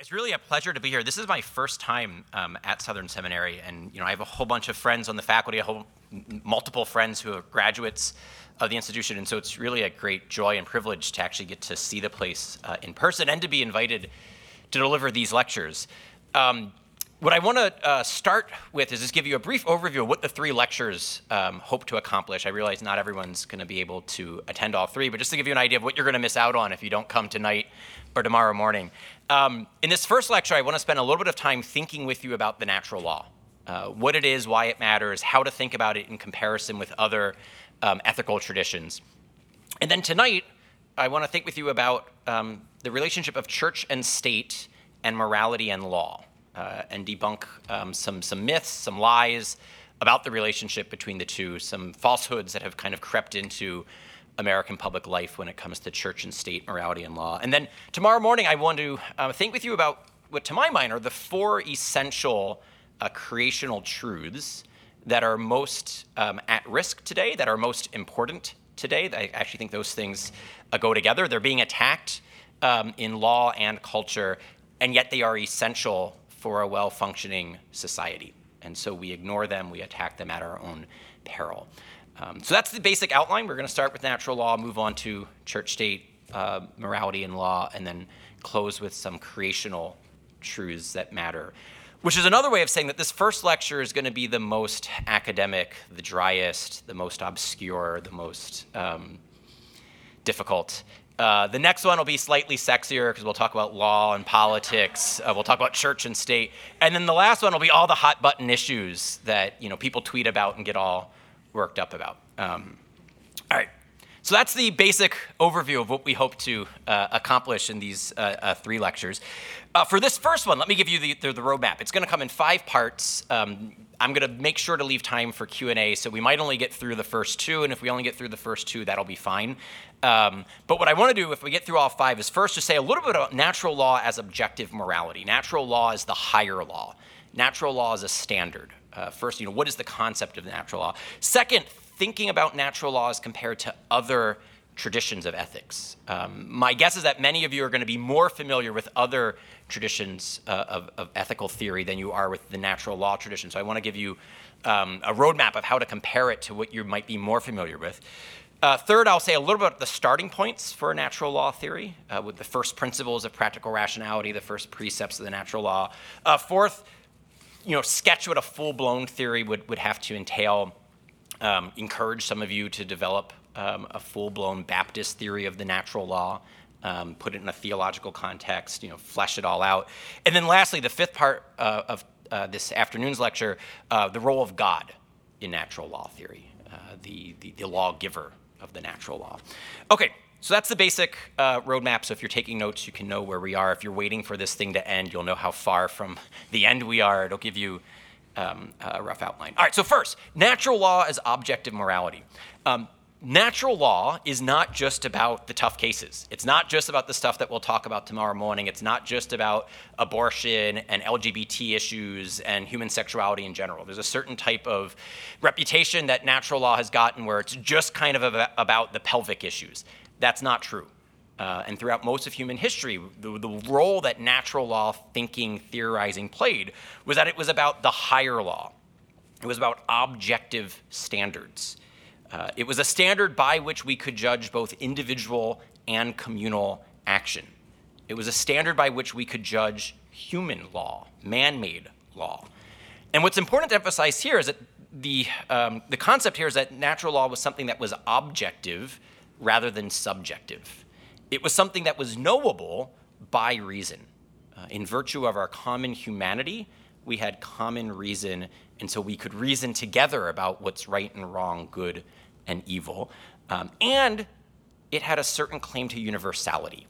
It's really a pleasure to be here. This is my first time um, at Southern Seminary, and you know I have a whole bunch of friends on the faculty, a whole multiple friends who are graduates of the institution, and so it's really a great joy and privilege to actually get to see the place uh, in person and to be invited to deliver these lectures. Um, what I want to uh, start with is just give you a brief overview of what the three lectures um, hope to accomplish. I realize not everyone's going to be able to attend all three, but just to give you an idea of what you're going to miss out on if you don't come tonight or tomorrow morning. Um, in this first lecture, I want to spend a little bit of time thinking with you about the natural law, uh, what it is, why it matters, how to think about it in comparison with other um, ethical traditions. And then tonight, I want to think with you about um, the relationship of church and state and morality and law uh, and debunk um, some, some myths, some lies about the relationship between the two, some falsehoods that have kind of crept into American public life when it comes to church and state morality and law. And then tomorrow morning, I want to uh, think with you about what, to my mind, are the four essential uh, creational truths that are most um, at risk today, that are most important today. I actually think those things uh, go together. They're being attacked um, in law and culture, and yet they are essential for a well functioning society. And so we ignore them, we attack them at our own peril. Um, so that's the basic outline. We're going to start with natural law, move on to church state uh, morality and law, and then close with some creational truths that matter. Which is another way of saying that this first lecture is going to be the most academic, the driest, the most obscure, the most um, difficult. Uh, the next one will be slightly sexier because we'll talk about law and politics. Uh, we'll talk about church and state, and then the last one will be all the hot button issues that you know people tweet about and get all worked up about. Um, all right, so that's the basic overview of what we hope to uh, accomplish in these uh, uh, three lectures. Uh, for this first one, let me give you the, the, the roadmap. It's going to come in five parts. Um, I'm going to make sure to leave time for Q&A, so we might only get through the first two, and if we only get through the first two, that'll be fine. Um, but what I want to do, if we get through all five, is first to say a little bit about natural law as objective morality. Natural law is the higher law. Natural law is a standard. Uh, first, you know, what is the concept of natural law? Second, thinking about natural laws compared to other traditions of ethics. Um, my guess is that many of you are going to be more familiar with other traditions uh, of, of, ethical theory than you are with the natural law tradition. So I want to give you um, a roadmap of how to compare it to what you might be more familiar with. Uh, third, I'll say a little bit about the starting points for natural law theory, uh, with the first principles of practical rationality, the first precepts of the natural law. Uh, fourth, you know, sketch what a full-blown theory would, would have to entail. Um, encourage some of you to develop um, a full-blown Baptist theory of the natural law um, put it in a theological context, you know, flesh it all out. And then lastly, the fifth part uh, of uh, this afternoon's lecture, uh, the role of God in natural law theory, uh, the, the, the lawgiver of the natural law. Okay, so that's the basic uh, roadmap. So if you're taking notes, you can know where we are. If you're waiting for this thing to end, you'll know how far from the end we are. It'll give you um, a rough outline. All right, so first, natural law as objective morality. Um, natural law is not just about the tough cases. It's not just about the stuff that we'll talk about tomorrow morning. It's not just about abortion and LGBT issues and human sexuality in general. There's a certain type of reputation that natural law has gotten where it's just kind of about the pelvic issues. That's not true. Uh, and throughout most of human history, the, the role that natural law thinking, theorizing played was that it was about the higher law. It was about objective standards. Uh, it was a standard by which we could judge both individual and communal action. It was a standard by which we could judge human law, man made law. And what's important to emphasize here is that the, um, the concept here is that natural law was something that was objective rather than subjective. It was something that was knowable by reason. Uh, in virtue of our common humanity, we had common reason, and so we could reason together about what's right and wrong, good and evil. Um, and it had a certain claim to universality.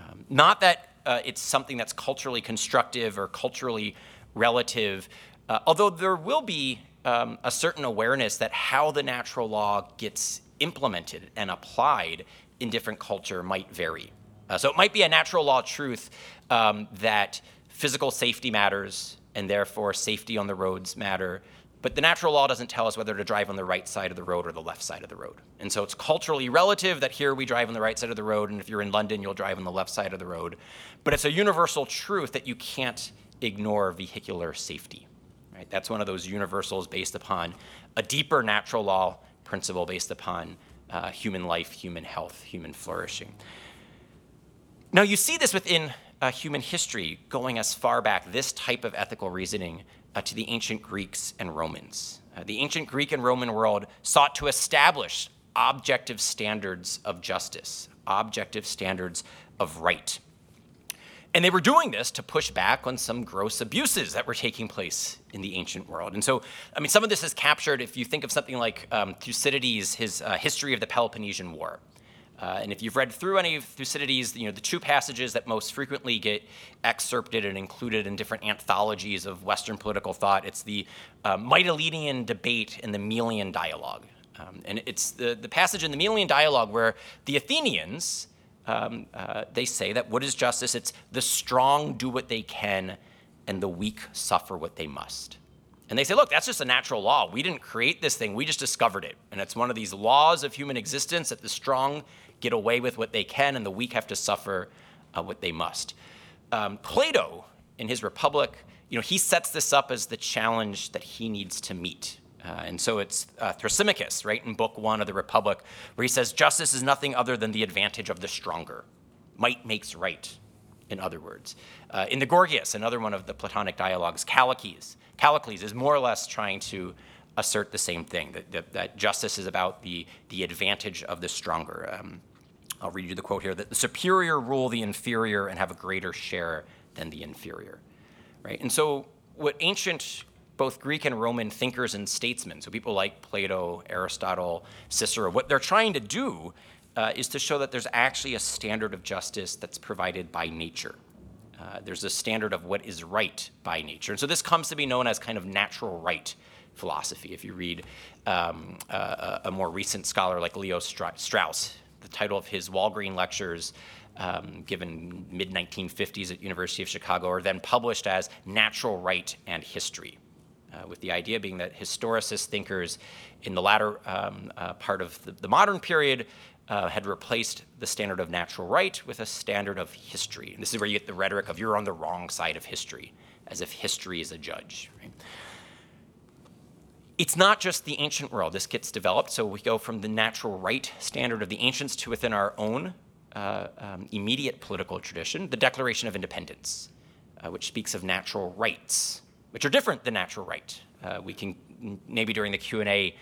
Um, not that uh, it's something that's culturally constructive or culturally relative, uh, although there will be um, a certain awareness that how the natural law gets implemented and applied in different culture might vary. Uh, so it might be a natural law truth um, that physical safety matters and therefore safety on the roads matter, But the natural law doesn't tell us whether to drive on the right side of the road or the left side of the road. And so it's culturally relative that here we drive on the right side of the road, and if you're in London, you'll drive on the left side of the road. But it's a universal truth that you can't ignore vehicular safety. Right? That's one of those universals based upon a deeper natural law principle based upon uh, human life, human health, human flourishing. Now, you see this within uh, human history going as far back, this type of ethical reasoning, uh, to the ancient Greeks and Romans. Uh, the ancient Greek and Roman world sought to establish objective standards of justice, objective standards of right. And they were doing this to push back on some gross abuses that were taking place in the ancient world. And so, I mean, some of this is captured if you think of something like um, Thucydides' his uh, history of the Peloponnesian War. Uh, and if you've read through any of Thucydides, you know, the two passages that most frequently get excerpted and included in different anthologies of Western political thought, it's the uh, Mytilenean debate and the Melian dialogue. Um, and it's the, the passage in the Melian dialogue where the Athenians, um, uh, they say that what is justice? It's the strong do what they can and the weak suffer what they must. And they say, look, that's just a natural law. We didn't create this thing, we just discovered it. And it's one of these laws of human existence that the strong get away with what they can and the weak have to suffer uh, what they must. Um, Plato, in his Republic, you know, he sets this up as the challenge that he needs to meet. Uh, and so it's uh, Thrasymachus, right, in Book One of the Republic, where he says, Justice is nothing other than the advantage of the stronger. Might makes right, in other words. Uh, in the Gorgias, another one of the Platonic dialogues, Callicles, Callicles is more or less trying to assert the same thing that, that, that justice is about the, the advantage of the stronger. Um, I'll read you the quote here that the superior rule the inferior and have a greater share than the inferior. Right? And so, what ancient both Greek and Roman thinkers and statesmen, so people like Plato, Aristotle, Cicero, what they're trying to do uh, is to show that there's actually a standard of justice that's provided by nature. Uh, there's a standard of what is right by nature. And so this comes to be known as kind of natural right philosophy. If you read um, a, a, more recent scholar like Leo Strauss, the title of his Walgreen lectures um, given mid 1950s at University of Chicago are then published as Natural Right and History uh, with the idea being that historicist thinkers in the latter um, uh, part of the, the modern period uh, had replaced the standard of natural right with a standard of history. And this is where you get the rhetoric of you're on the wrong side of history, as if history is a judge. Right? It's not just the ancient world. This gets developed, so we go from the natural right standard of the ancients to within our own uh, um, immediate political tradition, the Declaration of Independence, uh, which speaks of natural rights which are different than natural right. Uh, we can maybe during the Q&A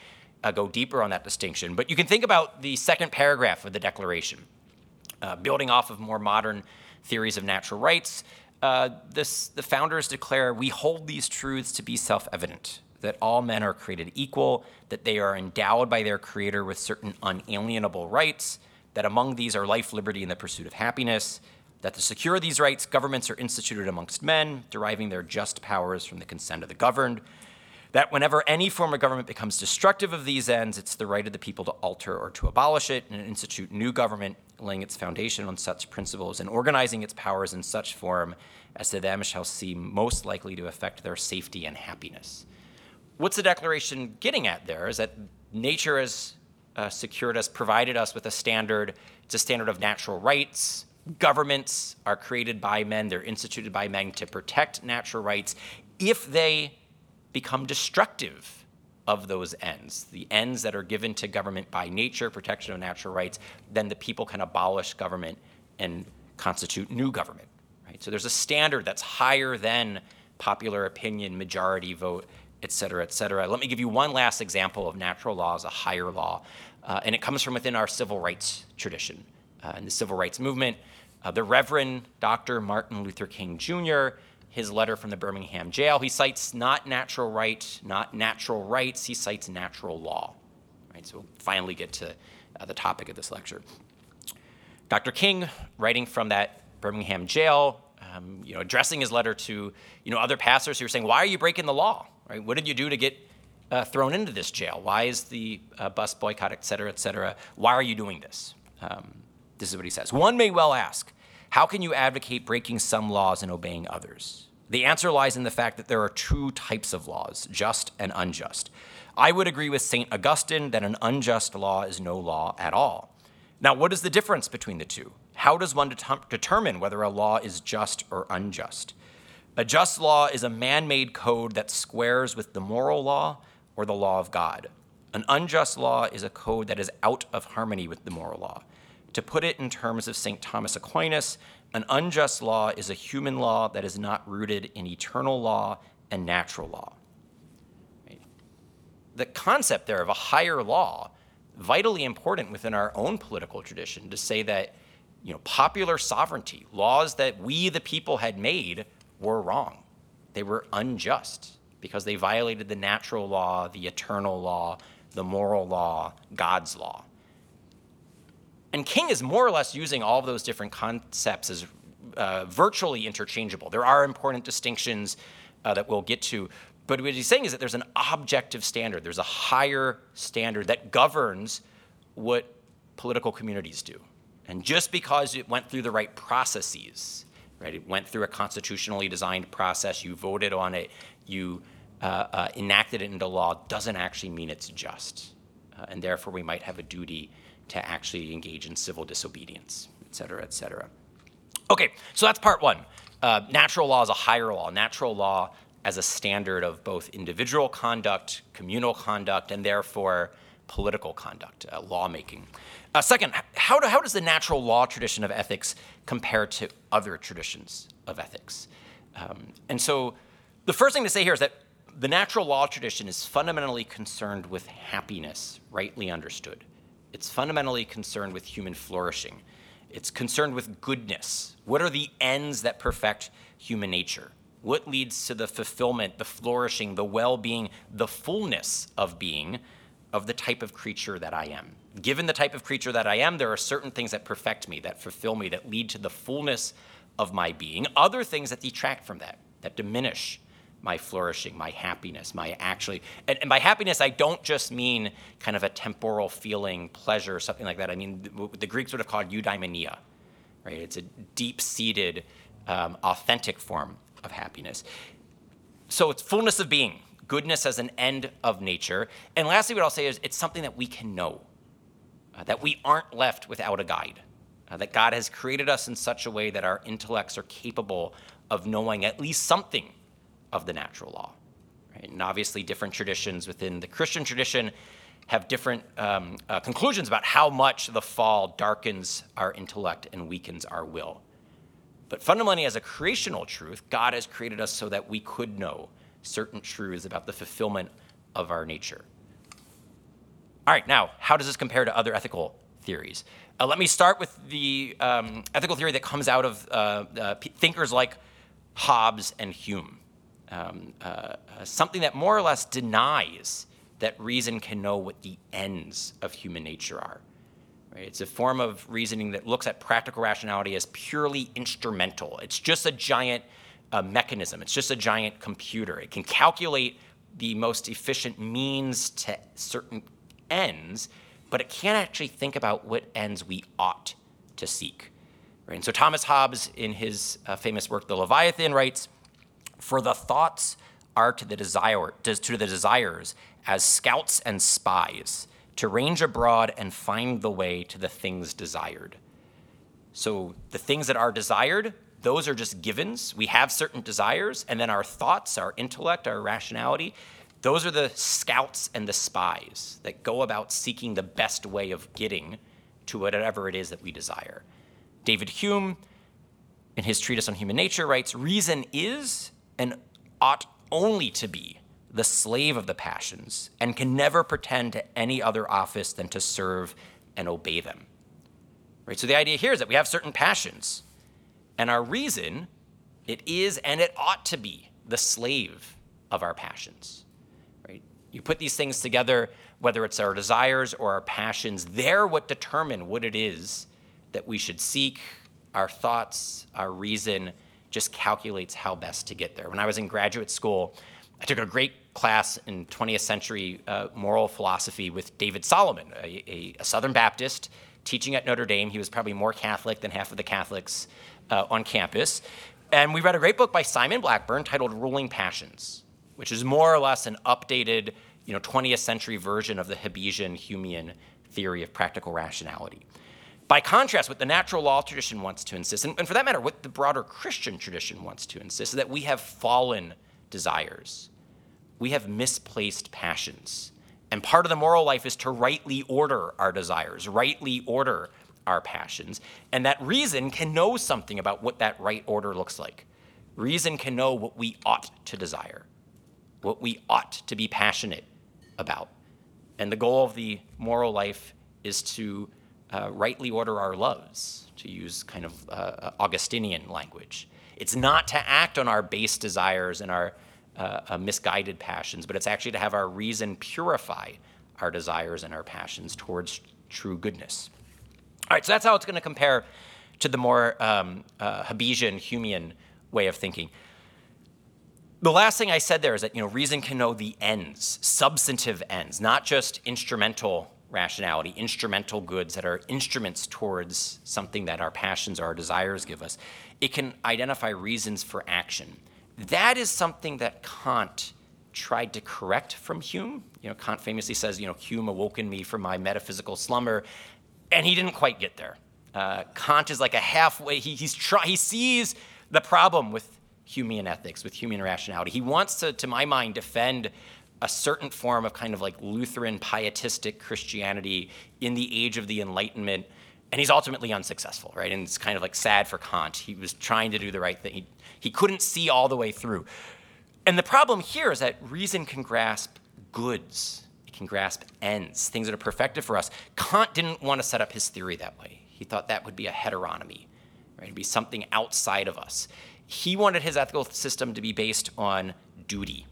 uh, go deeper on that distinction. But you can think about the second paragraph of the Declaration. Uh, building off of more modern theories of natural rights, uh, this, the founders declare, we hold these truths to be self-evident, that all men are created equal, that they are endowed by their creator with certain unalienable rights, that among these are life, liberty, and the pursuit of happiness, that to secure these rights, governments are instituted amongst men, deriving their just powers from the consent of the governed. That whenever any form of government becomes destructive of these ends, it's the right of the people to alter or to abolish it and institute new government, laying its foundation on such principles and organizing its powers in such form as to them shall seem most likely to affect their safety and happiness. What's the Declaration getting at there is that nature has uh, secured us, provided us with a standard. It's a standard of natural rights, governments are created by men, they're instituted by men to protect natural rights if they become destructive of those ends, the ends that are given to government by nature, protection of natural rights, then the people can abolish government and constitute new government. Right? So there's a standard that's higher than popular opinion, majority vote, et cetera, et cetera. Let me give you one last example of natural law as a higher law, uh, and it comes from within our civil rights tradition uh, in the civil rights movement. Uh, the Reverend Dr. Martin Luther King Jr., his letter from the Birmingham jail, he cites not natural right, not natural rights, he cites natural law. Right, so we'll finally get to uh, the topic of this lecture. Dr. King, writing from that Birmingham jail, um, you know, addressing his letter to you know other pastors who were saying, "Why are you breaking the law? Right? What did you do to get uh, thrown into this jail? Why is the uh, bus boycott, et cetera, et cetera? Why are you doing this?" Um, this is what he says. One may well ask, how can you advocate breaking some laws and obeying others? The answer lies in the fact that there are two types of laws, just and unjust. I would agree with St. Augustine that an unjust law is no law at all. Now, what is the difference between the two? How does one det- determine whether a law is just or unjust? A just law is a man made code that squares with the moral law or the law of God. An unjust law is a code that is out of harmony with the moral law. To put it in terms of St. Thomas Aquinas, an unjust law is a human law that is not rooted in eternal law and natural law. The concept there of a higher law, vitally important within our own political tradition, to say that you know, popular sovereignty, laws that we the people had made, were wrong. They were unjust because they violated the natural law, the eternal law, the moral law, God's law. And King is more or less using all of those different concepts as uh, virtually interchangeable. There are important distinctions uh, that we'll get to, but what he's saying is that there's an objective standard, there's a higher standard that governs what political communities do. And just because it went through the right processes, right, it went through a constitutionally designed process, you voted on it, you uh, uh, enacted it into law, doesn't actually mean it's just. Uh, and therefore, we might have a duty to actually engage in civil disobedience, et cetera, et cetera. Okay, so that's part one. Uh, natural law is a higher law. Natural law as a standard of both individual conduct, communal conduct, and therefore political conduct, uh, lawmaking. Uh, second, how, do, how does the natural law tradition of ethics compare to other traditions of ethics? Um, and so the first thing to say here is that the natural law tradition is fundamentally concerned with happiness, rightly understood. It's fundamentally concerned with human flourishing. It's concerned with goodness. What are the ends that perfect human nature? What leads to the fulfillment, the flourishing, the well being, the fullness of being of the type of creature that I am? Given the type of creature that I am, there are certain things that perfect me, that fulfill me, that lead to the fullness of my being, other things that detract from that, that diminish my flourishing, my happiness, my actually. And, and, by happiness, I don't just mean kind of a temporal feeling, pleasure, something like that. I mean, the, the Greeks would have called eudaimonia, right? It's a deep seated, um, authentic form of happiness. So it's fullness of being, goodness as an end of nature. And lastly, what I'll say is it's something that we can know, uh, that we aren't left without a guide. Uh, that God has created us in such a way that our intellects are capable of knowing at least something of the natural law. Right? And obviously, different traditions within the Christian tradition have different um, uh, conclusions about how much the fall darkens our intellect and weakens our will. But fundamentally, as a creational truth, God has created us so that we could know certain truths about the fulfillment of our nature. All right, now, how does this compare to other ethical theories? Uh, let me start with the um, ethical theory that comes out of uh, uh, thinkers like Hobbes and Hume um, uh, uh, something that more or less denies that reason can know what the ends of human nature are. Right? It's a form of reasoning that looks at practical rationality as purely instrumental. It's just a giant uh, mechanism, it's just a giant computer. It can calculate the most efficient means to certain ends, but it can't actually think about what ends we ought to seek. Right? And so Thomas Hobbes, in his uh, famous work, The Leviathan, writes for the thoughts are to the desire to the desires as scouts and spies to range abroad and find the way to the things desired. So the things that are desired, those are just givens. We have certain desires, and then our thoughts, our intellect, our rationality, those are the scouts and the spies that go about seeking the best way of getting to whatever it is that we desire. David Hume, in his treatise on human nature, writes Reason is and ought only to be the slave of the passions and can never pretend to any other office than to serve and obey them. Right? So the idea here is that we have certain passions, and our reason, it is and it ought to be the slave of our passions. Right? You put these things together, whether it's our desires or our passions, they're what determine what it is that we should seek, our thoughts, our reason, just calculates how best to get there. When I was in graduate school, I took a great class in 20th century uh, moral philosophy with David Solomon, a, a, a, Southern Baptist teaching at Notre Dame. He was probably more Catholic than half of the Catholics uh, on campus. And we read a great book by Simon Blackburn titled Ruling Passions, which is more or less an updated you know, 20th century version of the Hobbesian Humean theory of practical rationality. By contrast, what the natural law tradition wants to insist, and, and for that matter, what the broader Christian tradition wants to insist, is that we have fallen desires. We have misplaced passions. And part of the moral life is to rightly order our desires, rightly order our passions. And that reason can know something about what that right order looks like. Reason can know what we ought to desire, what we ought to be passionate about. And the goal of the moral life is to uh, rightly order our loves, to use kind of uh, Augustinian language. It's not to act on our base desires and our uh, uh, misguided passions, but it's actually to have our reason purify our desires and our passions towards true goodness. All right, so that's how it's going to compare to the more um, uh, Hobbesian, Humean way of thinking. The last thing I said there is that you know reason can know the ends, substantive ends, not just instrumental rationality, instrumental goods that are instruments towards something that our passions or our desires give us. It can identify reasons for action. That is something that Kant tried to correct from Hume. You know, Kant famously says, you know, Hume awoken me from my metaphysical slumber, and he didn't quite get there. Uh, Kant is like a halfway. He, he's try, he sees the problem with Humean ethics, with Humean rationality. He wants to, to my mind, defend a certain form of kind of like Lutheran pietistic Christianity in the age of the Enlightenment, and he's ultimately unsuccessful, right? And it's kind of like sad for Kant. He was trying to do the right thing. He, he couldn't see all the way through. And the problem here is that reason can grasp goods, it can grasp ends, things that are perfected for us. Kant didn't want to set up his theory that way. He thought that would be a heteronomy, right? It'd be something outside of us. He wanted his ethical system to be based on duty,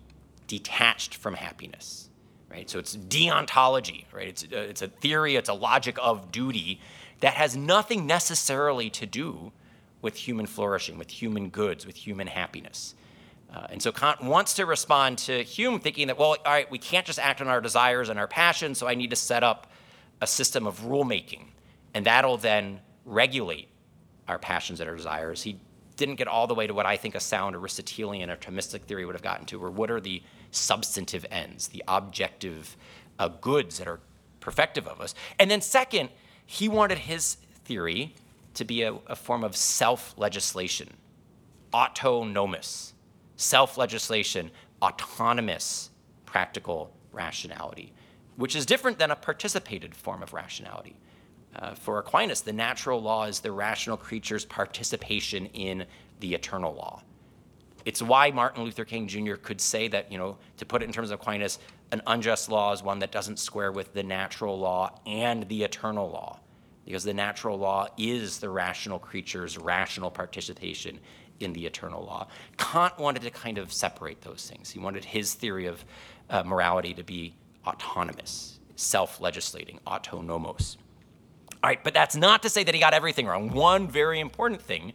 detached from happiness. Right? So it's deontology, right? It's, uh, it's a theory, it's a logic of duty that has nothing necessarily to do with human flourishing, with human goods, with human happiness. Uh, and so Kant wants to respond to Hume thinking that, well, all right, we can't just act on our desires and our passions, so I need to set up a system of rulemaking, and that'll then regulate our passions and our desires. He didn't get all the way to what I think a sound Aristotelian or Thomistic theory would have gotten to, or what are the substantive ends, the objective uh, goods that are perfective of us. And then, second, he wanted his theory to be a, a form of self legislation, autonomous, self legislation, autonomous practical rationality, which is different than a participated form of rationality. Uh, for Aquinas, the natural law is the rational creature's participation in the eternal law. It's why Martin Luther King Jr. could say that, you know, to put it in terms of Aquinas, an unjust law is one that doesn't square with the natural law and the eternal law, because the natural law is the rational creature's rational participation in the eternal law. Kant wanted to kind of separate those things. He wanted his theory of uh, morality to be autonomous, self legislating, autonomos. All right, but that's not to say that he got everything wrong. One very important thing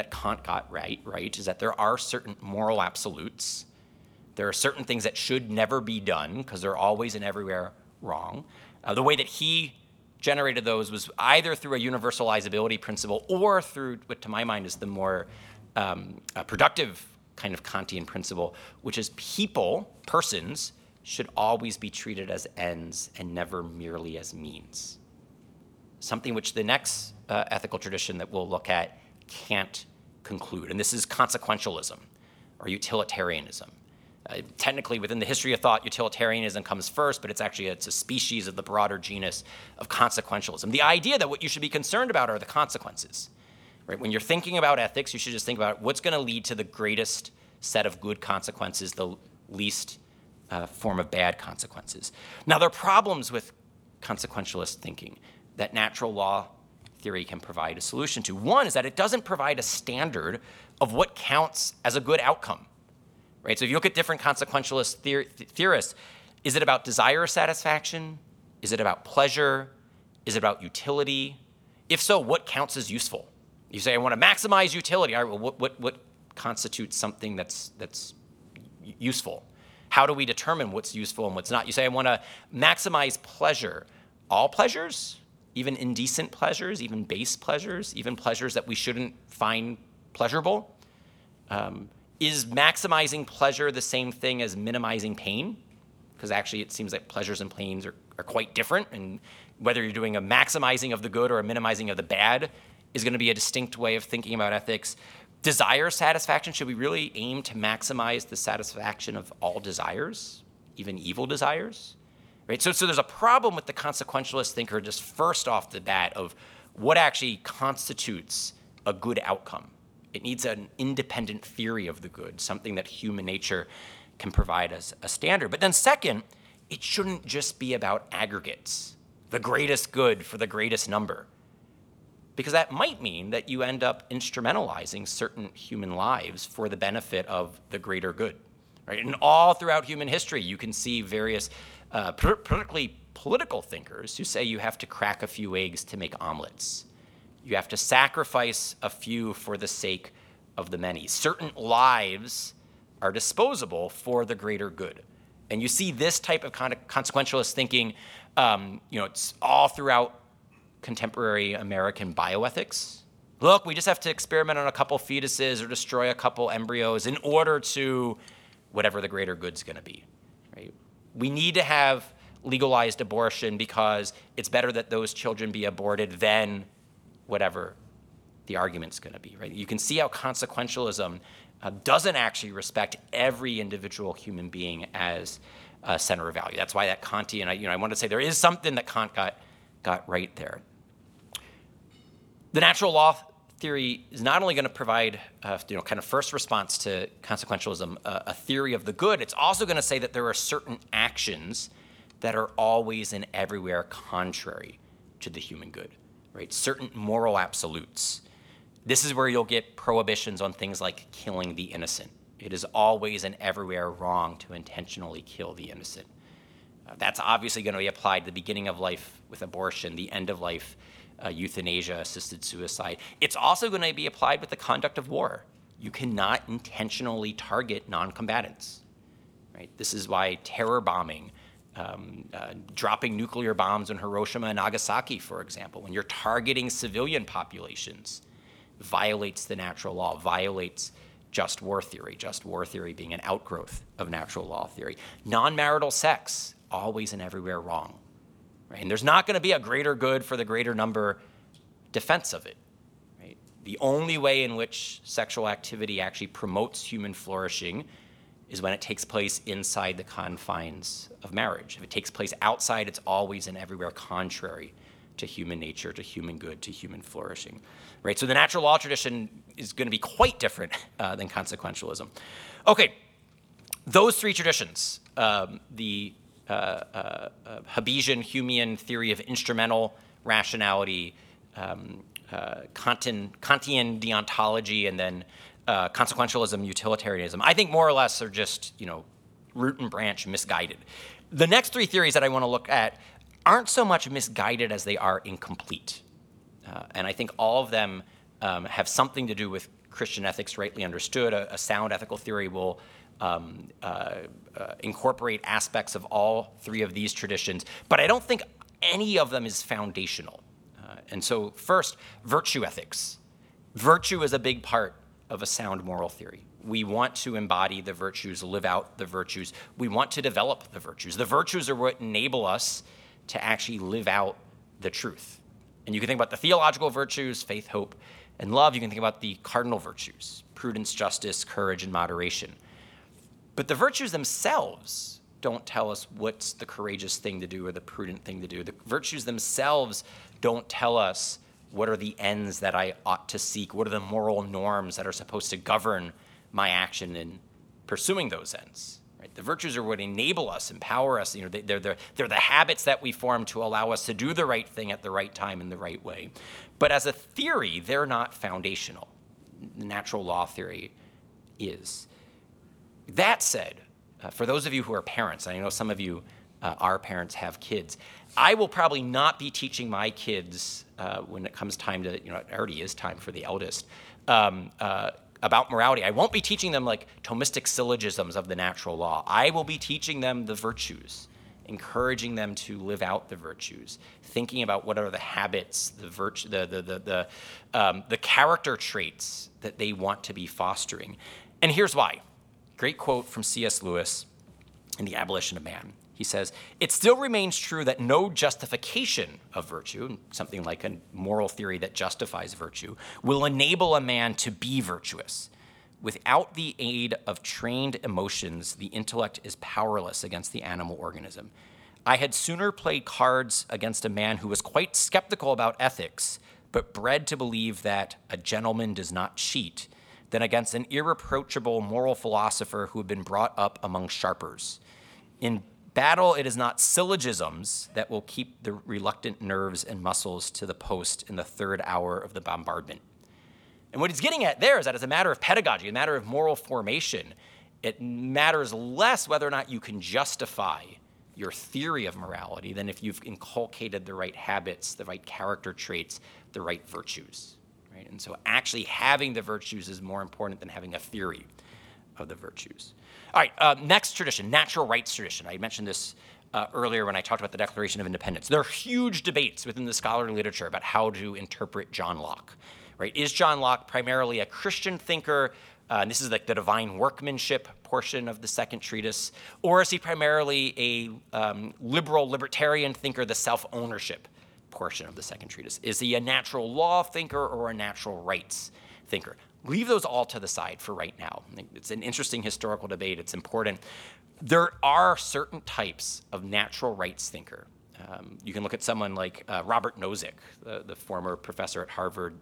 that Kant got right, right, is that there are certain moral absolutes. There are certain things that should never be done because they're always and everywhere wrong. Uh, the way that he generated those was either through a universalizability principle or through what, to my mind, is the more um, productive kind of Kantian principle, which is people, persons, should always be treated as ends and never merely as means something which the next uh, ethical tradition that we'll look at can't conclude. And this is consequentialism or utilitarianism. Uh, technically, within the history of thought, utilitarianism comes first, but it's actually it's a species of the broader genus of consequentialism. The idea that what you should be concerned about are the consequences. Right? When you're thinking about ethics, you should just think about what's going to lead to the greatest set of good consequences, the least uh, form of bad consequences. Now, there are problems with consequentialist thinking that natural law theory can provide a solution to. One is that it doesn't provide a standard of what counts as a good outcome. Right? So if you look at different consequentialist theorists, is it about desire satisfaction? Is it about pleasure? Is it about utility? If so, what counts as useful? You say, I want to maximize utility. All right, well, what, what, what constitutes something that's, that's useful? How do we determine what's useful and what's not? You say, I want to maximize pleasure. All pleasures? Even indecent pleasures, even base pleasures, even pleasures that we shouldn't find pleasurable. Um, is maximizing pleasure the same thing as minimizing pain? Because actually, it seems like pleasures and pains are, are quite different. And whether you're doing a maximizing of the good or a minimizing of the bad is going to be a distinct way of thinking about ethics. Desire satisfaction should we really aim to maximize the satisfaction of all desires, even evil desires? Right? So, so there's a problem with the consequentialist thinker just first off the bat of what actually constitutes a good outcome. It needs an independent theory of the good, something that human nature can provide as a standard. But then, second, it shouldn't just be about aggregates, the greatest good for the greatest number. Because that might mean that you end up instrumentalizing certain human lives for the benefit of the greater good. Right? And all throughout human history, you can see various, uh, particularly political thinkers, who say you have to crack a few eggs to make omelets you have to sacrifice a few for the sake of the many. Certain lives are disposable for the greater good. And you see this type of consequentialist thinking, um, you know, it's all throughout contemporary American bioethics. Look, we just have to experiment on a couple fetuses or destroy a couple embryos in order to whatever the greater good's going to be. We need to have legalized abortion because it's better that those children be aborted than whatever the argument's going to be, right? You can see how consequentialism uh, doesn't actually respect every individual human being as a center of value. That's why that Kantian, I, you know, I want to say there is something that Kant got, got right there. The natural law theory is not only going to provide, uh, you know, kind of first response to consequentialism, uh, a theory of the good. It's also going to say that there are certain actions that are always and everywhere contrary to the human good right? Certain moral absolutes. This is where you'll get prohibitions on things like killing the innocent. It is always and everywhere wrong to intentionally kill the innocent. Uh, that's obviously going to be applied to the beginning of life with abortion, the end of life, uh, euthanasia, assisted suicide. It's also going to be applied with the conduct of war. You cannot intentionally target non combatants. Right? This is why terror bombing, um, uh, dropping nuclear bombs on Hiroshima and Nagasaki, for example, when you're targeting civilian populations, violates the natural law, violates just war theory, just war theory being an outgrowth of natural law theory. Non marital sex, always and everywhere wrong. Right? And there's not going to be a greater good for the greater number defense of it. Right? The only way in which sexual activity actually promotes human flourishing is when it takes place inside the confines of marriage. If it takes place outside, it's always and everywhere contrary to human nature, to human good, to human flourishing. Right? So the natural law tradition is going to be quite different uh, than consequentialism. Okay, those three traditions, um, the uh, uh, Hobbesian Humean theory of instrumental rationality, um, uh, Kantian, Kantian deontology, and then uh, consequentialism, utilitarianism, I think more or less are just, you know, root and branch misguided. The next three theories that I want to look at aren't so much misguided as they are incomplete. Uh, and I think all of them um, have something to do with Christian ethics rightly understood. A, a sound ethical theory will um, uh, uh, incorporate aspects of all three of these traditions, but I don't think any of them is foundational. Uh, and so, first, virtue ethics. Virtue is a big part of a sound moral theory. We want to embody the virtues, live out the virtues. We want to develop the virtues. The virtues are what enable us to actually live out the truth. And you can think about the theological virtues, faith, hope, and love. You can think about the cardinal virtues prudence, justice, courage, and moderation. But the virtues themselves don't tell us what's the courageous thing to do or the prudent thing to do. The virtues themselves don't tell us what are the ends that I ought to seek? What are the moral norms that are supposed to govern my action in pursuing those ends? Right? The virtues are what enable us, empower us. You know, they, they're, they're the habits that we form to allow us to do the right thing at the right time in the right way. But as a theory, they're not foundational. Natural law theory is. That said, uh, for those of you who are parents, I know some of you uh, are parents, have kids, I will probably not be teaching my kids uh, when it comes time to, you know, it already is time for the eldest, um, uh, about morality. I won't be teaching them like Thomistic syllogisms of the natural law. I will be teaching them the virtues encouraging them to live out the virtues, thinking about what are the habits, the virtue, the the the the, um, the character traits that they want to be fostering. And here's why. Great quote from C.S. Lewis in The Abolition of Man. He says, It still remains true that no justification of virtue, something like a moral theory that justifies virtue, will enable a man to be virtuous. Without the aid of trained emotions, the intellect is powerless against the animal organism. I had sooner play cards against a man who was quite skeptical about ethics, but bred to believe that a gentleman does not cheat, than against an irreproachable moral philosopher who had been brought up among sharpers. In battle, it is not syllogisms that will keep the reluctant nerves and muscles to the post in the third hour of the bombardment. And what he's getting at there is that as a matter of pedagogy, a matter of moral formation, it matters less whether or not you can justify your theory of morality than if you've inculcated the right habits, the right character traits, the right virtues. Right? And so actually having the virtues is more important than having a theory of the virtues. All right, uh, next tradition, natural rights tradition. I mentioned this uh, earlier when I talked about the Declaration of Independence. There are huge debates within the scholarly literature about how to interpret John Locke right? Is John Locke primarily a Christian thinker? Uh, and this is like the divine workmanship portion of the second treatise, or is he primarily a um, liberal libertarian thinker, the self ownership portion of the second treatise? Is he a natural law thinker or a natural rights thinker? Leave those all to the side for right now. It's an interesting historical debate, it's important. There are certain types of natural rights thinker um, you can look at someone like uh, Robert Nozick, the, the, former professor at Harvard,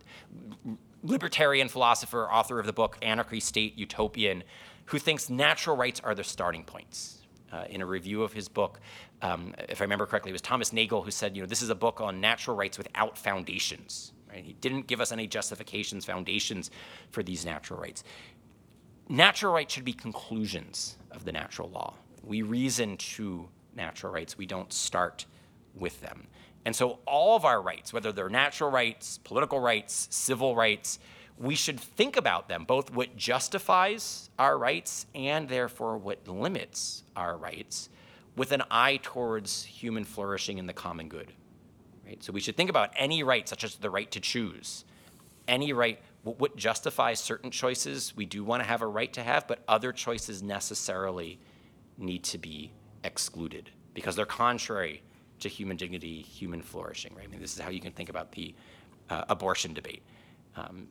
libertarian philosopher, author of the book Anarchy State Utopian, who thinks natural rights are the starting points. Uh, in a review of his book, um, if I remember correctly, it was Thomas Nagel who said, you know, this is a book on natural rights without foundations. Right? He didn't give us any justifications, foundations for these natural rights. Natural rights should be conclusions of the natural law. We reason to natural rights. We don't start with them. And so, all of our rights, whether they're natural rights, political rights, civil rights, we should think about them, both what justifies our rights and therefore what limits our rights, with an eye towards human flourishing and the common good. Right? So, we should think about any right, such as the right to choose, any right, what justifies certain choices we do want to have a right to have, but other choices necessarily need to be excluded because they're contrary to human dignity, human flourishing, right? I mean, this is how you can think about the uh, abortion debate. Um,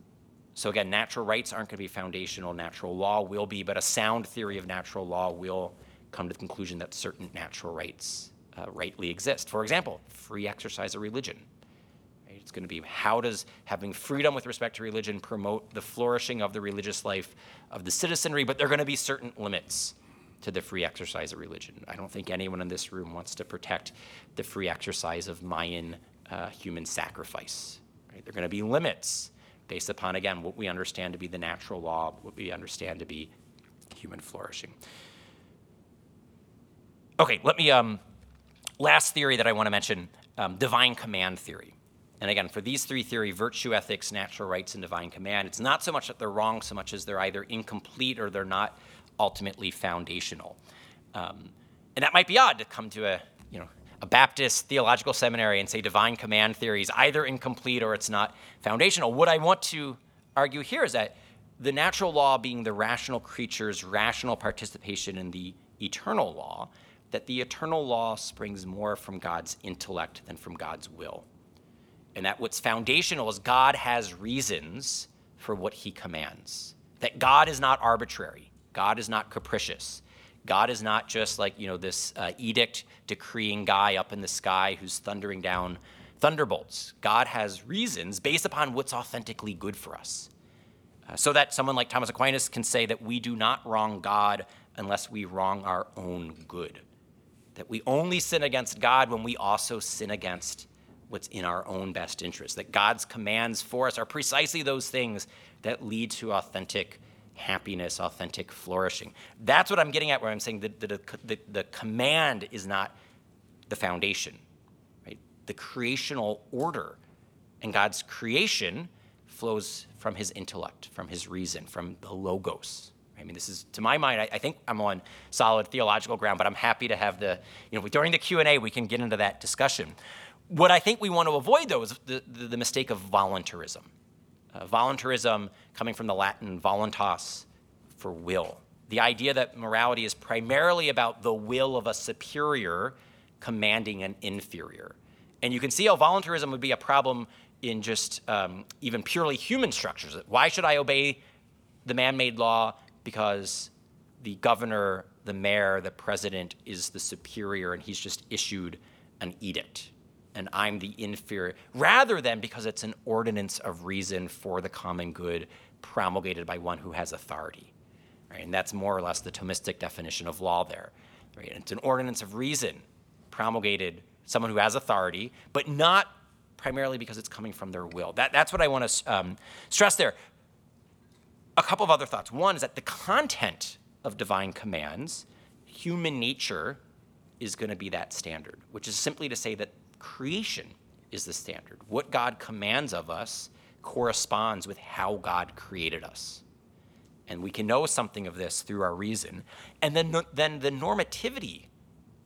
so again, natural rights aren't going to be foundational. Natural law will be, but a sound theory of natural law will come to the conclusion that certain natural rights uh, rightly exist. For example, free exercise of religion. Right? It's going to be how does having freedom with respect to religion promote the flourishing of the religious life of the citizenry? But there are going to be certain limits to the free exercise of religion. I don't think anyone in this room wants to protect the free exercise of Mayan uh, human sacrifice. Right? There are going to be limits based upon, again, what we understand to be the natural law, what we understand to be human flourishing. Okay, let me, um, last theory that I want to mention um, divine command theory. And again, for these three theory, virtue ethics, natural rights, and divine command, it's not so much that they're wrong so much as they're either incomplete or they're not ultimately foundational. Um, and that might be odd to come to a, you know, a Baptist theological seminary and say divine command theory is either incomplete or it's not foundational. What I want to argue here is that the natural law being the rational creature's rational participation in the eternal law, that the eternal law springs more from God's intellect than from God's will. And that what's foundational is God has reasons for what he commands, that God is not arbitrary. God is not capricious. God is not just like, you know, this uh, edict decreeing guy up in the sky who's thundering down thunderbolts. God has reasons based upon what's authentically good for us. Uh, so that someone like Thomas Aquinas can say that we do not wrong God unless we wrong our own good. That we only sin against God when we also sin against what's in our own best interest. That God's commands for us are precisely those things that lead to authentic happiness, authentic flourishing. That's what I'm getting at where I'm saying that the, the, the command is not the foundation, right? The creational order and God's creation flows from his intellect, from his reason, from the logos. I mean, this is, to my mind, I, I, think I'm on solid theological ground, but I'm happy to have the, you know, during the Q&A, we can get into that discussion. What I think we want to avoid, though, is the, the, the mistake of voluntarism. Uh, voluntarism coming from the Latin voluntas for will. The idea that morality is primarily about the will of a superior commanding an inferior. And you can see how voluntarism would be a problem in just um, even purely human structures. Why should I obey the man made law? Because the governor, the mayor, the president is the superior and he's just issued an edict and I'm the inferior, rather than because it's an ordinance of reason for the common good promulgated by one who has authority. Right? And that's more or less the Thomistic definition of law there. Right? It's an ordinance of reason promulgated someone who has authority, but not primarily because it's coming from their will. That, that's what I want to um, stress there. A couple of other thoughts. One is that the content of divine commands, human nature is going to be that standard, which is simply to say that creation is the standard. What God commands of us corresponds with how God created us. And we can know something of this through our reason. And then, then the normativity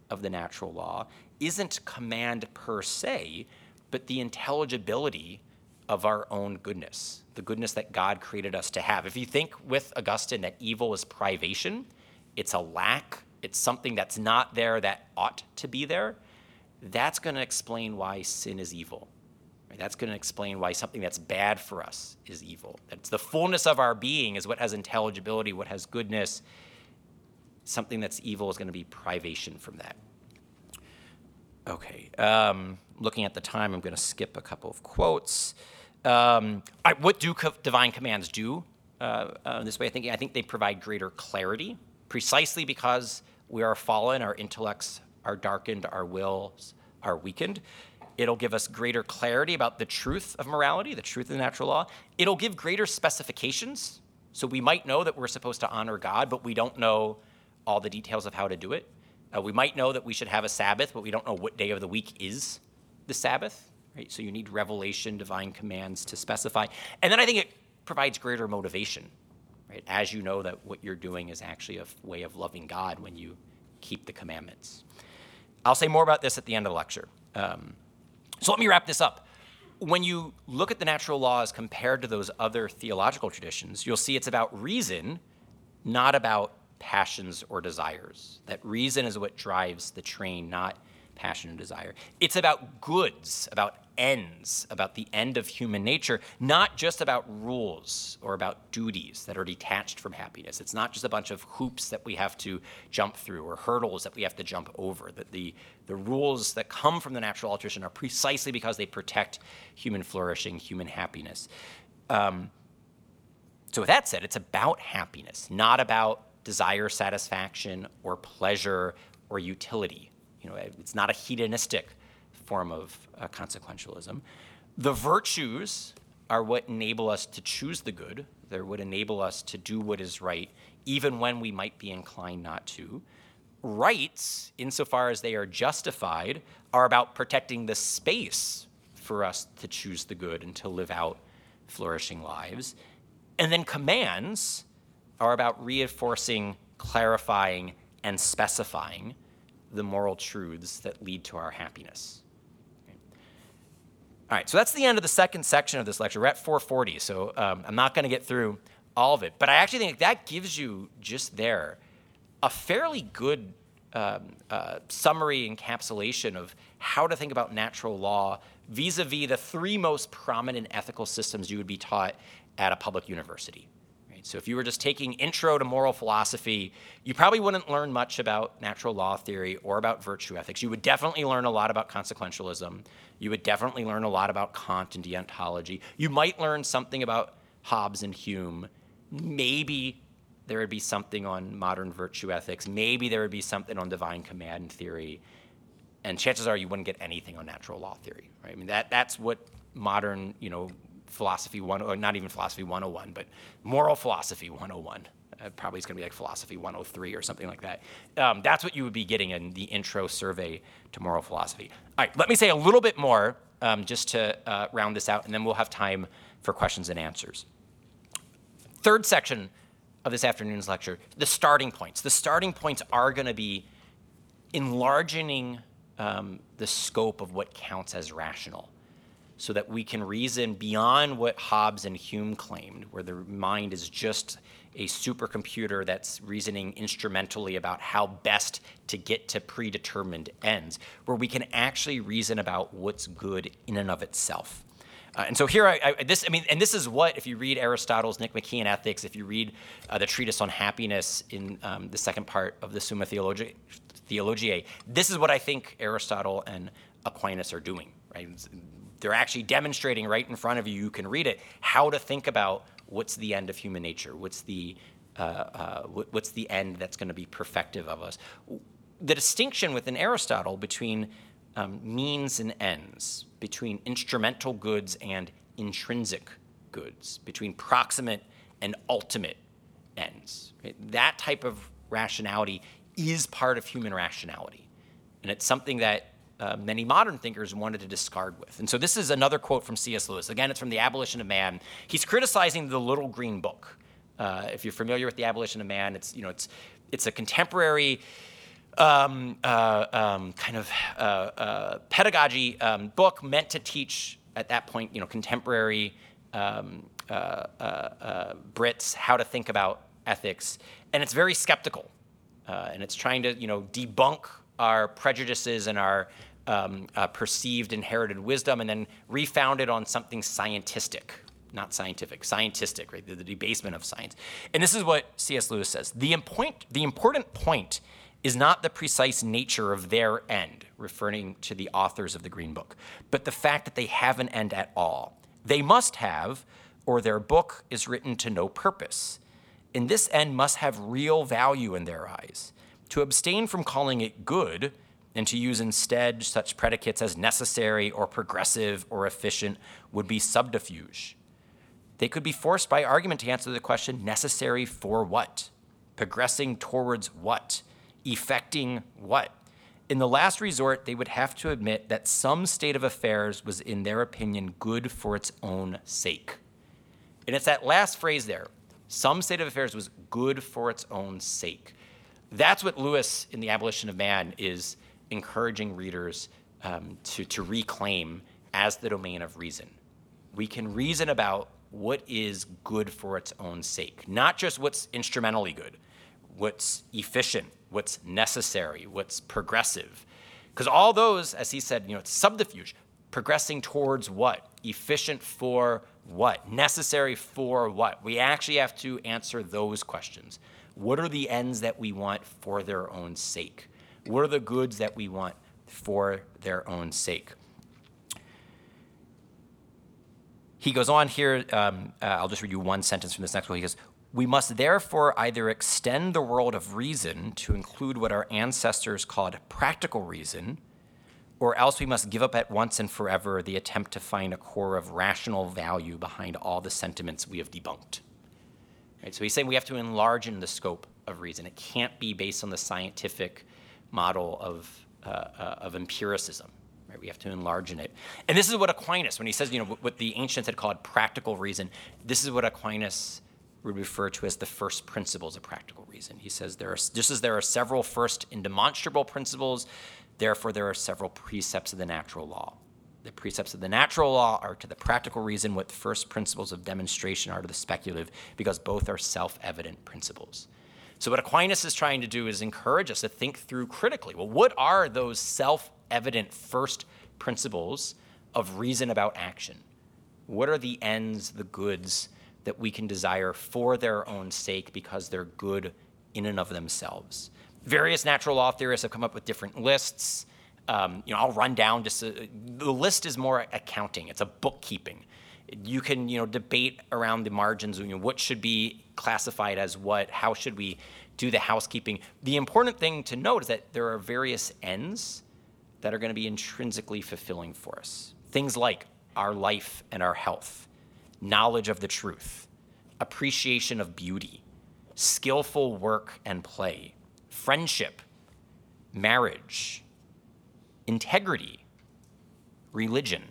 of the natural law isn't command per se, but the intelligibility of our own goodness, the goodness that God created us to have. If you think with Augustine that evil is privation, it's a lack, it's something that's not there that ought to be there, that's going to explain why sin is evil. That's going to explain why something that's bad for us is evil. It's the fullness of our being is what has intelligibility, what has goodness. Something that's evil is going to be privation from that. Okay. Um, looking at the time, I'm going to skip a couple of quotes. Um, right, what do co- divine commands do? Uh, uh, this way of thinking, I think they provide greater clarity, precisely because we are fallen, our intellects are darkened, our wills are weakened. It'll give us greater clarity about the truth of morality, the truth of the natural law. It'll give greater specifications. So we might know that we're supposed to honor God, but we don't know all the details of how to do it. Uh, we might know that we should have a Sabbath, but we don't know what day of the week is the Sabbath. Right? So you need revelation, divine commands to specify. And then I think it provides greater motivation, right? As you know that what you're doing is actually a way of loving God when you keep the commandments. I'll say more about this at the end of the lecture. Um, so let me wrap this up. When you look at the natural laws compared to those other theological traditions, you'll see it's about reason, not about passions or desires. That reason is what drives the train, not passion and desire. It's about goods, about ends, about the end of human nature, not just about rules or about duties that are detached from happiness. It's not just a bunch of hoops that we have to jump through or hurdles that we have to jump over. That the, the rules that come from the natural law tradition are precisely because they protect human flourishing, human happiness. Um, so, with that said, it's about happiness, not about desire satisfaction or pleasure or utility. You know, it's not a hedonistic form of uh, consequentialism. The virtues are what enable us to choose the good. They're what enable us to do what is right, even when we might be inclined not to. Rights, insofar as they are justified, are about protecting the space for us to choose the good and to live out flourishing lives. And then commands are about reinforcing, clarifying, and specifying the moral truths that lead to our happiness. All right, so that's the end of the second section of this lecture. We're at 440, so um, I'm not going to get through all of it. But I actually think that gives you just there a fairly good um, uh, summary encapsulation of how to think about natural law vis a vis the three most prominent ethical systems you would be taught at a public university. So if you were just taking intro to moral philosophy, you probably wouldn't learn much about natural law theory or about virtue ethics. You would definitely learn a lot about consequentialism. You would definitely learn a lot about Kant and deontology. You might learn something about Hobbes and Hume. Maybe there would be something on modern virtue ethics. Maybe there would be something on divine command theory. And chances are you wouldn't get anything on natural law theory, right? I mean, that, that's what modern, you know, philosophy one, or not even philosophy 101, but moral philosophy 101. Uh, probably it's going to be like philosophy 103 or something like that. Um, that's what you would be getting in the intro survey to moral philosophy. All right, let me say a little bit more um, just to uh, round this out, and then we'll have time for questions and answers. Third section of this afternoon's lecture, the starting points. The starting points are going to be enlarging um, the scope of what counts as rational so that we can reason beyond what Hobbes and Hume claimed, where the mind is just a supercomputer that's reasoning instrumentally about how best to get to predetermined ends, where we can actually reason about what's good in and of itself. Uh, and so here, I, I, this, I mean, and this is what, if you read Aristotle's Nicomachean Ethics, if you read uh, the treatise on happiness in um, the second part of the Summa Theologiae, Theologiae, this is what I think Aristotle and Aquinas are doing, right? They're actually demonstrating right in front of you, you can read it, how to think about what's the end of human nature, what's the, uh, uh, what's the end that's going to be perfective of us. The distinction within Aristotle between um, means and ends, between instrumental goods and intrinsic goods, between proximate and ultimate ends. Right? That type of rationality is part of human rationality. And it's something that many modern thinkers wanted to discard with. And so this is another quote from C.S. Lewis. Again, it's from The Abolition of Man. He's criticizing the Little Green Book. Uh, if you're familiar with The Abolition of Man, it's, you know, it's, it's a contemporary um, uh, um, kind of uh, uh, pedagogy um, book meant to teach at that point, you know, contemporary um, uh, Brits how to think about ethics, and it's very skeptical, and it's trying to, you know, debunk our prejudices and our um, uh, perceived inherited wisdom and then refounded on something scientific, not scientific, scientific, right? The, the, debasement of science. And this is what C.S. Lewis says. The, impoint, the important point is not the precise nature of their end, referring to the authors of the Green Book, but the fact that they have an end at all. They must have, or their book is written to no purpose. And this end must have real value in their eyes. To abstain from calling it good and to use instead such predicates as necessary or progressive or efficient would be subterfuge. They could be forced by argument to answer the question necessary for what? Progressing towards what? Effecting what? In the last resort, they would have to admit that some state of affairs was, in their opinion, good for its own sake. And it's that last phrase there some state of affairs was good for its own sake. That's what Lewis in The Abolition of Man is encouraging readers um, to, to reclaim as the domain of reason. We can reason about what is good for its own sake, not just what's instrumentally good, what's efficient, what's necessary, what's progressive. Because all those, as he said, you know, it's subterfuge, progressing towards what? Efficient for what? Necessary for what? We actually have to answer those questions. What are the ends that we want for their own sake? What are the goods that we want for their own sake? He goes on here, um, uh, I'll just read you one sentence from this next one. He goes, We must therefore either extend the world of reason to include what our ancestors called practical reason, or else we must give up at once and forever the attempt to find a core of rational value behind all the sentiments we have debunked. Right, so he's saying we have to enlarge in the scope of reason. It can't be based on the scientific model of, uh, uh, of empiricism. Right? We have to enlarge in it. And this is what Aquinas, when he says, you know, what the ancients had called practical reason, this is what Aquinas would refer to as the first principles of practical reason. He says there are, just as there are several first indemonstrable principles, therefore there are several precepts of the natural law. The precepts of the natural law are to the practical reason what the first principles of demonstration are to the speculative, because both are self evident principles. So, what Aquinas is trying to do is encourage us to think through critically well, what are those self evident first principles of reason about action? What are the ends, the goods that we can desire for their own sake because they're good in and of themselves? Various natural law theorists have come up with different lists. Um, you know, I'll run down just a, the list is more accounting. It's a bookkeeping you can you know debate around the margins you know, what should be classified as what how should we do the housekeeping? The important thing to note is that there are various ends that are going to be intrinsically fulfilling for us. Things like our life and our health knowledge of the truth appreciation of beauty skillful work and play friendship marriage integrity religion.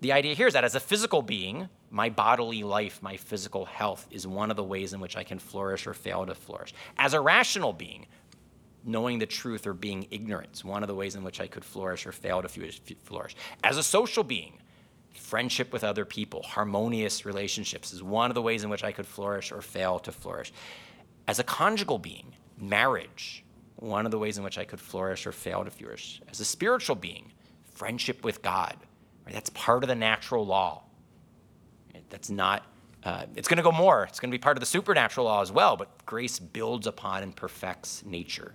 The idea here is that as a physical being, my bodily life, my physical health is one of the ways in which I can flourish or fail to flourish. As a rational being, knowing the truth or being ignorant is one of the ways in which I could flourish or fail to flourish. As a social being, friendship with other people, harmonious relationships is one of the ways in which I could flourish or fail to flourish. As a conjugal being, marriage, one of the ways in which I could flourish or fail to flourish. As a spiritual being, friendship with God, right? that's part of the natural law. That's not, uh, it's going to go more. It's going to be part of the supernatural law as well, but grace builds upon and perfects nature.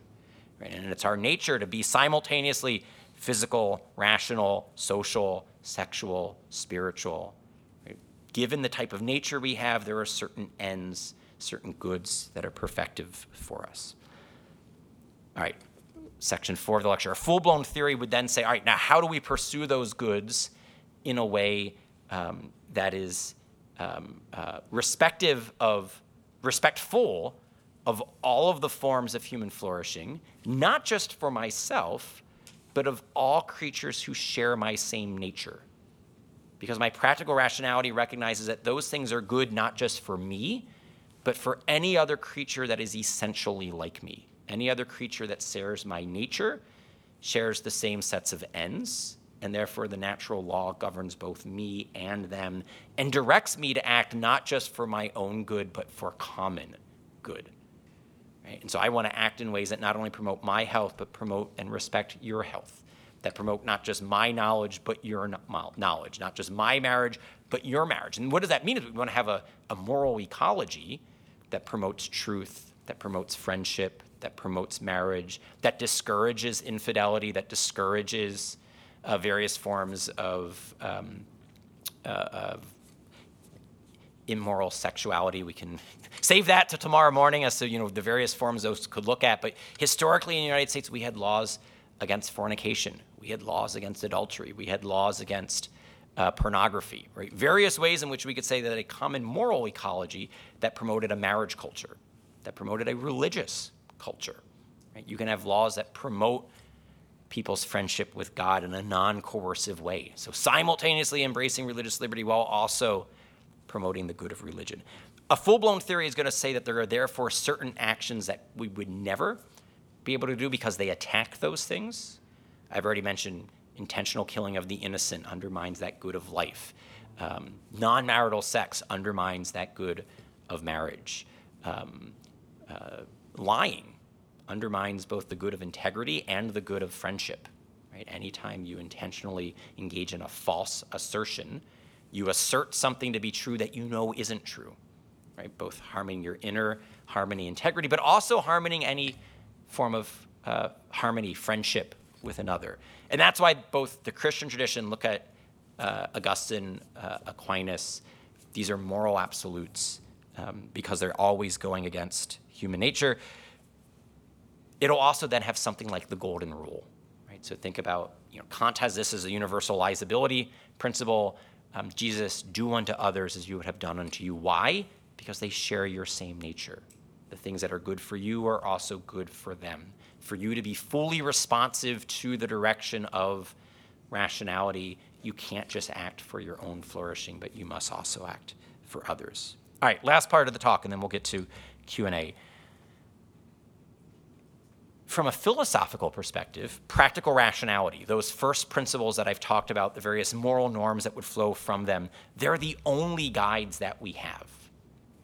Right? And it's our nature to be simultaneously physical, rational, social, sexual, spiritual. Right? Given the type of nature we have, there are certain ends, certain goods that are perfective for us. All right, section four of the lecture. A full blown theory would then say, all right, now how do we pursue those goods in a way um, that is um, uh, respective of, respectful of all of the forms of human flourishing, not just for myself, but of all creatures who share my same nature. Because my practical rationality recognizes that those things are good not just for me, but for any other creature that is essentially like me. Any other creature that shares my nature shares the same sets of ends, and therefore the natural law governs both me and them and directs me to act not just for my own good, but for common good. Right? And so I want to act in ways that not only promote my health, but promote and respect your health, that promote not just my knowledge, but your knowledge, not just my marriage, but your marriage. And what does that mean? Is we want to have a, a moral ecology that promotes truth, that promotes friendship, that promotes marriage, that discourages infidelity, that discourages uh, various forms of, um, uh, of immoral sexuality. We can save that to tomorrow morning as to you know the various forms those could look at. But historically in the United States, we had laws against fornication. We had laws against adultery. We had laws against uh, pornography. Right? Various ways in which we could say that a common moral ecology that promoted a marriage culture, that promoted a religious culture. Right? You can have laws that promote people's friendship with God in a non-coercive way. So simultaneously embracing religious liberty while also promoting the good of religion. A full blown theory is going to say that there are therefore certain actions that we would never be able to do because they attack those things. I've already mentioned intentional killing of the innocent undermines that good of life. Um, non marital sex undermines that good of marriage. Um, uh, lying undermines both the good of integrity and the good of friendship. Right? Anytime you intentionally engage in a false assertion, you assert something to be true that you know isn't true, right? Both harming your inner harmony, integrity, but also harming any form of uh, harmony, friendship with another. And that's why both the Christian tradition, look at uh, Augustine, uh, Aquinas, these are moral absolutes um, because they're always going against human nature. It'll also then have something like the golden rule, right? So think about, you know, Kant has this as a universalizability principle. Um, Jesus, do unto others as you would have done unto you. Why? Because they share your same nature. The things that are good for you are also good for them. For you to be fully responsive to the direction of rationality, you can't just act for your own flourishing, but you must also act for others. All right, last part of the talk, and then we'll get to Q&A from a philosophical perspective, practical rationality, those first principles that I've talked about, the various moral norms that would flow from them, they're the only guides that we have.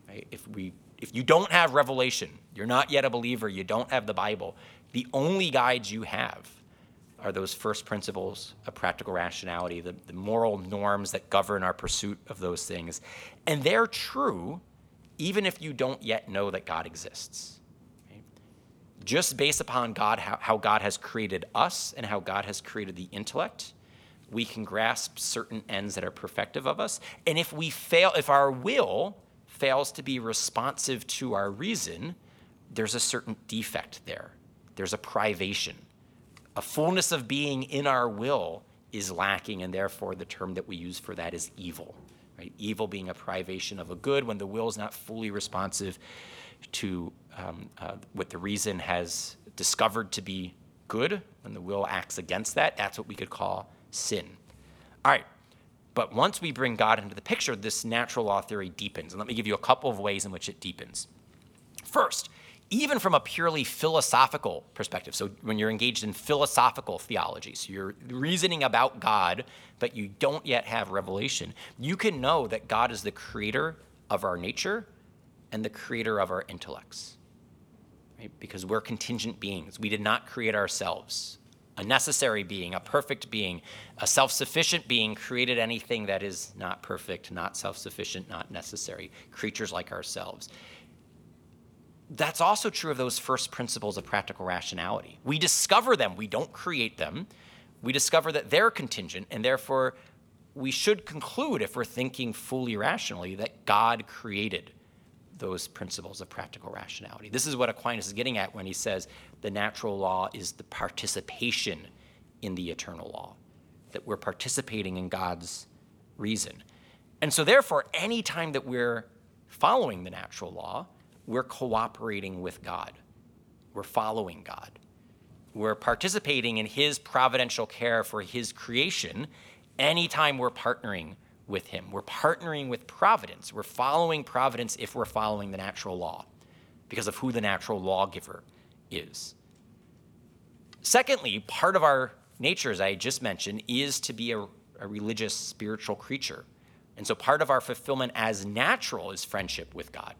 Right? If, we, if you don't have revelation, you're not yet a believer, you don't have the Bible, the only guides you have are those first principles of practical rationality, the, the moral norms that govern our pursuit of those things. And they're true even if you don't yet know that God exists just based upon God, how, how God has created us and how God has created the intellect, we can grasp certain ends that are perfective of us. And if we fail, if our will fails to be responsive to our reason, there's a certain defect there. There's a privation. A fullness of being in our will is lacking, and therefore the term that we use for that is evil. Right? Evil being a privation of a good when the will is not fully responsive to um, uh, what the reason has discovered to be good, when the will acts against that, that's what we could call sin. All right, But once we bring God into the picture, this natural law theory deepens. And let me give you a couple of ways in which it deepens. First, even from a purely philosophical perspective, so when you're engaged in philosophical theology, so you're reasoning about God, but you don't yet have revelation, you can know that God is the creator of our nature and the creator of our intellects. Right? Because we're contingent beings. We did not create ourselves a necessary being, a perfect being, a self sufficient being created anything that is not perfect, not self sufficient, not necessary, creatures like ourselves. That's also true of those first principles of practical rationality. We discover them, we don't create them. We discover that they're contingent, and therefore we should conclude, if we're thinking fully rationally, that God created those principles of practical rationality. This is what Aquinas is getting at when he says the natural law is the participation in the eternal law, that we're participating in God's reason. And so, therefore, any time that we're following the natural law, we're cooperating with God. We're following God. We're participating in His providential care for His creation anytime we're partnering with Him. We're partnering with providence. We're following providence if we're following the natural law because of who the natural lawgiver is. Secondly, part of our nature, as I just mentioned, is to be a, a religious, spiritual creature. And so part of our fulfillment as natural is friendship with God.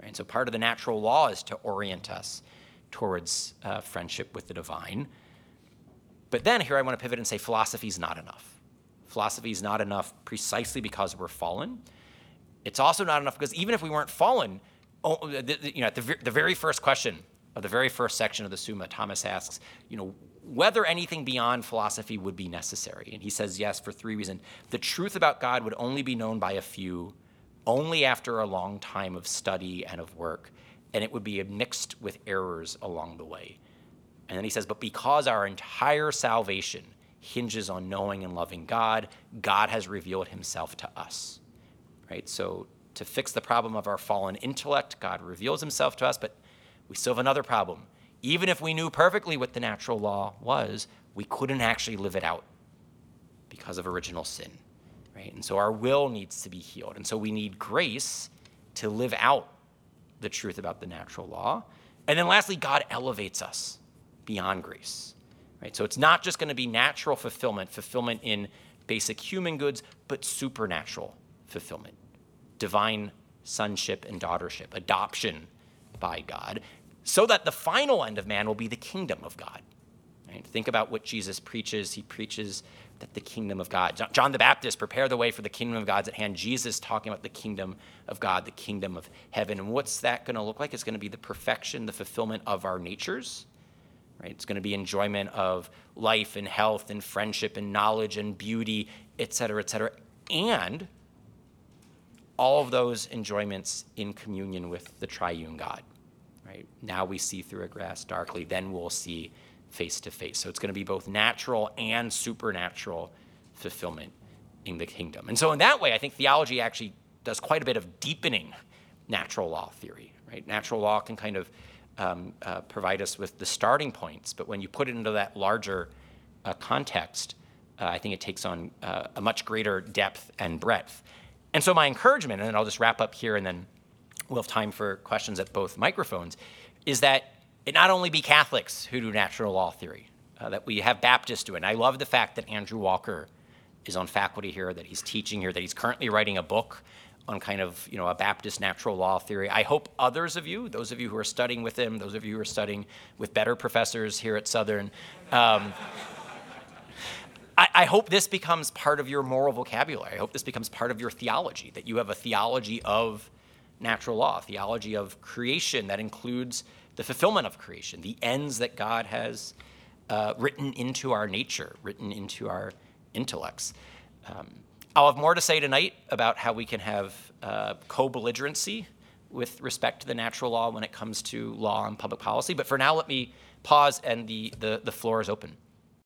Right? And so part of the natural law is to orient us towards uh, friendship with the divine. But then here I want to pivot and say philosophy is not enough. Philosophy is not enough precisely because we're fallen. It's also not enough because even if we weren't fallen, oh, you know, at the, the very first question of the very first section of the Summa, Thomas asks, you know, whether anything beyond philosophy would be necessary. And he says yes for three reasons. The truth about God would only be known by a few, only after a long time of study and of work, and it would be mixed with errors along the way. And then he says, but because our entire salvation hinges on knowing and loving God, God has revealed himself to us. Right? So to fix the problem of our fallen intellect, God reveals himself to us, but we still have another problem. Even if we knew perfectly what the natural law was, we couldn't actually live it out because of original sin. Right? And so our will needs to be healed. And so we need grace to live out the truth about the natural law. And then lastly, God elevates us beyond grace. Right? So it's not just going to be natural fulfillment, fulfillment in basic human goods, but supernatural fulfillment, divine sonship and daughtership, adoption by God, so that the final end of man will be the kingdom of God. Right? Think about what Jesus preaches. He preaches that the kingdom of God. John the Baptist, prepare the way for the kingdom of God's at hand. Jesus talking about the kingdom of God, the kingdom of heaven. And what's that going to look like? It's going to be the perfection, the fulfillment of our natures. Right? It's going to be enjoyment of life and health and friendship and knowledge and beauty, et cetera, et cetera. And all of those enjoyments in communion with the triune God. Right? Now we see through a glass darkly, then we'll see face to face. So it's going to be both natural and supernatural fulfillment in the kingdom. And so in that way, I think theology actually does quite a bit of deepening natural law theory. Right? Natural law can kind of um, uh, provide us with the starting points, but when you put it into that larger uh, context, uh, I think it takes on uh, a much greater depth and breadth. And so, my encouragement, and I'll just wrap up here and then we'll have time for questions at both microphones, is that it not only be Catholics who do natural law theory, uh, that we have Baptists do it. And I love the fact that Andrew Walker is on faculty here, that he's teaching here, that he's currently writing a book on kind of you know a Baptist natural law theory. I hope others of you, those of you who are studying with him, those of you who are studying with better professors here at Southern, um, I, I, hope this becomes part of your moral vocabulary. I hope this becomes part of your theology, that you have a theology of natural law, theology of creation that includes the fulfillment of creation, the ends that God has uh, written into our nature, written into our intellects. Um, I'll have more to say tonight about how we can have uh, co belligerency with respect to the natural law when it comes to law and public policy. But for now, let me pause and the, the, the floor is open.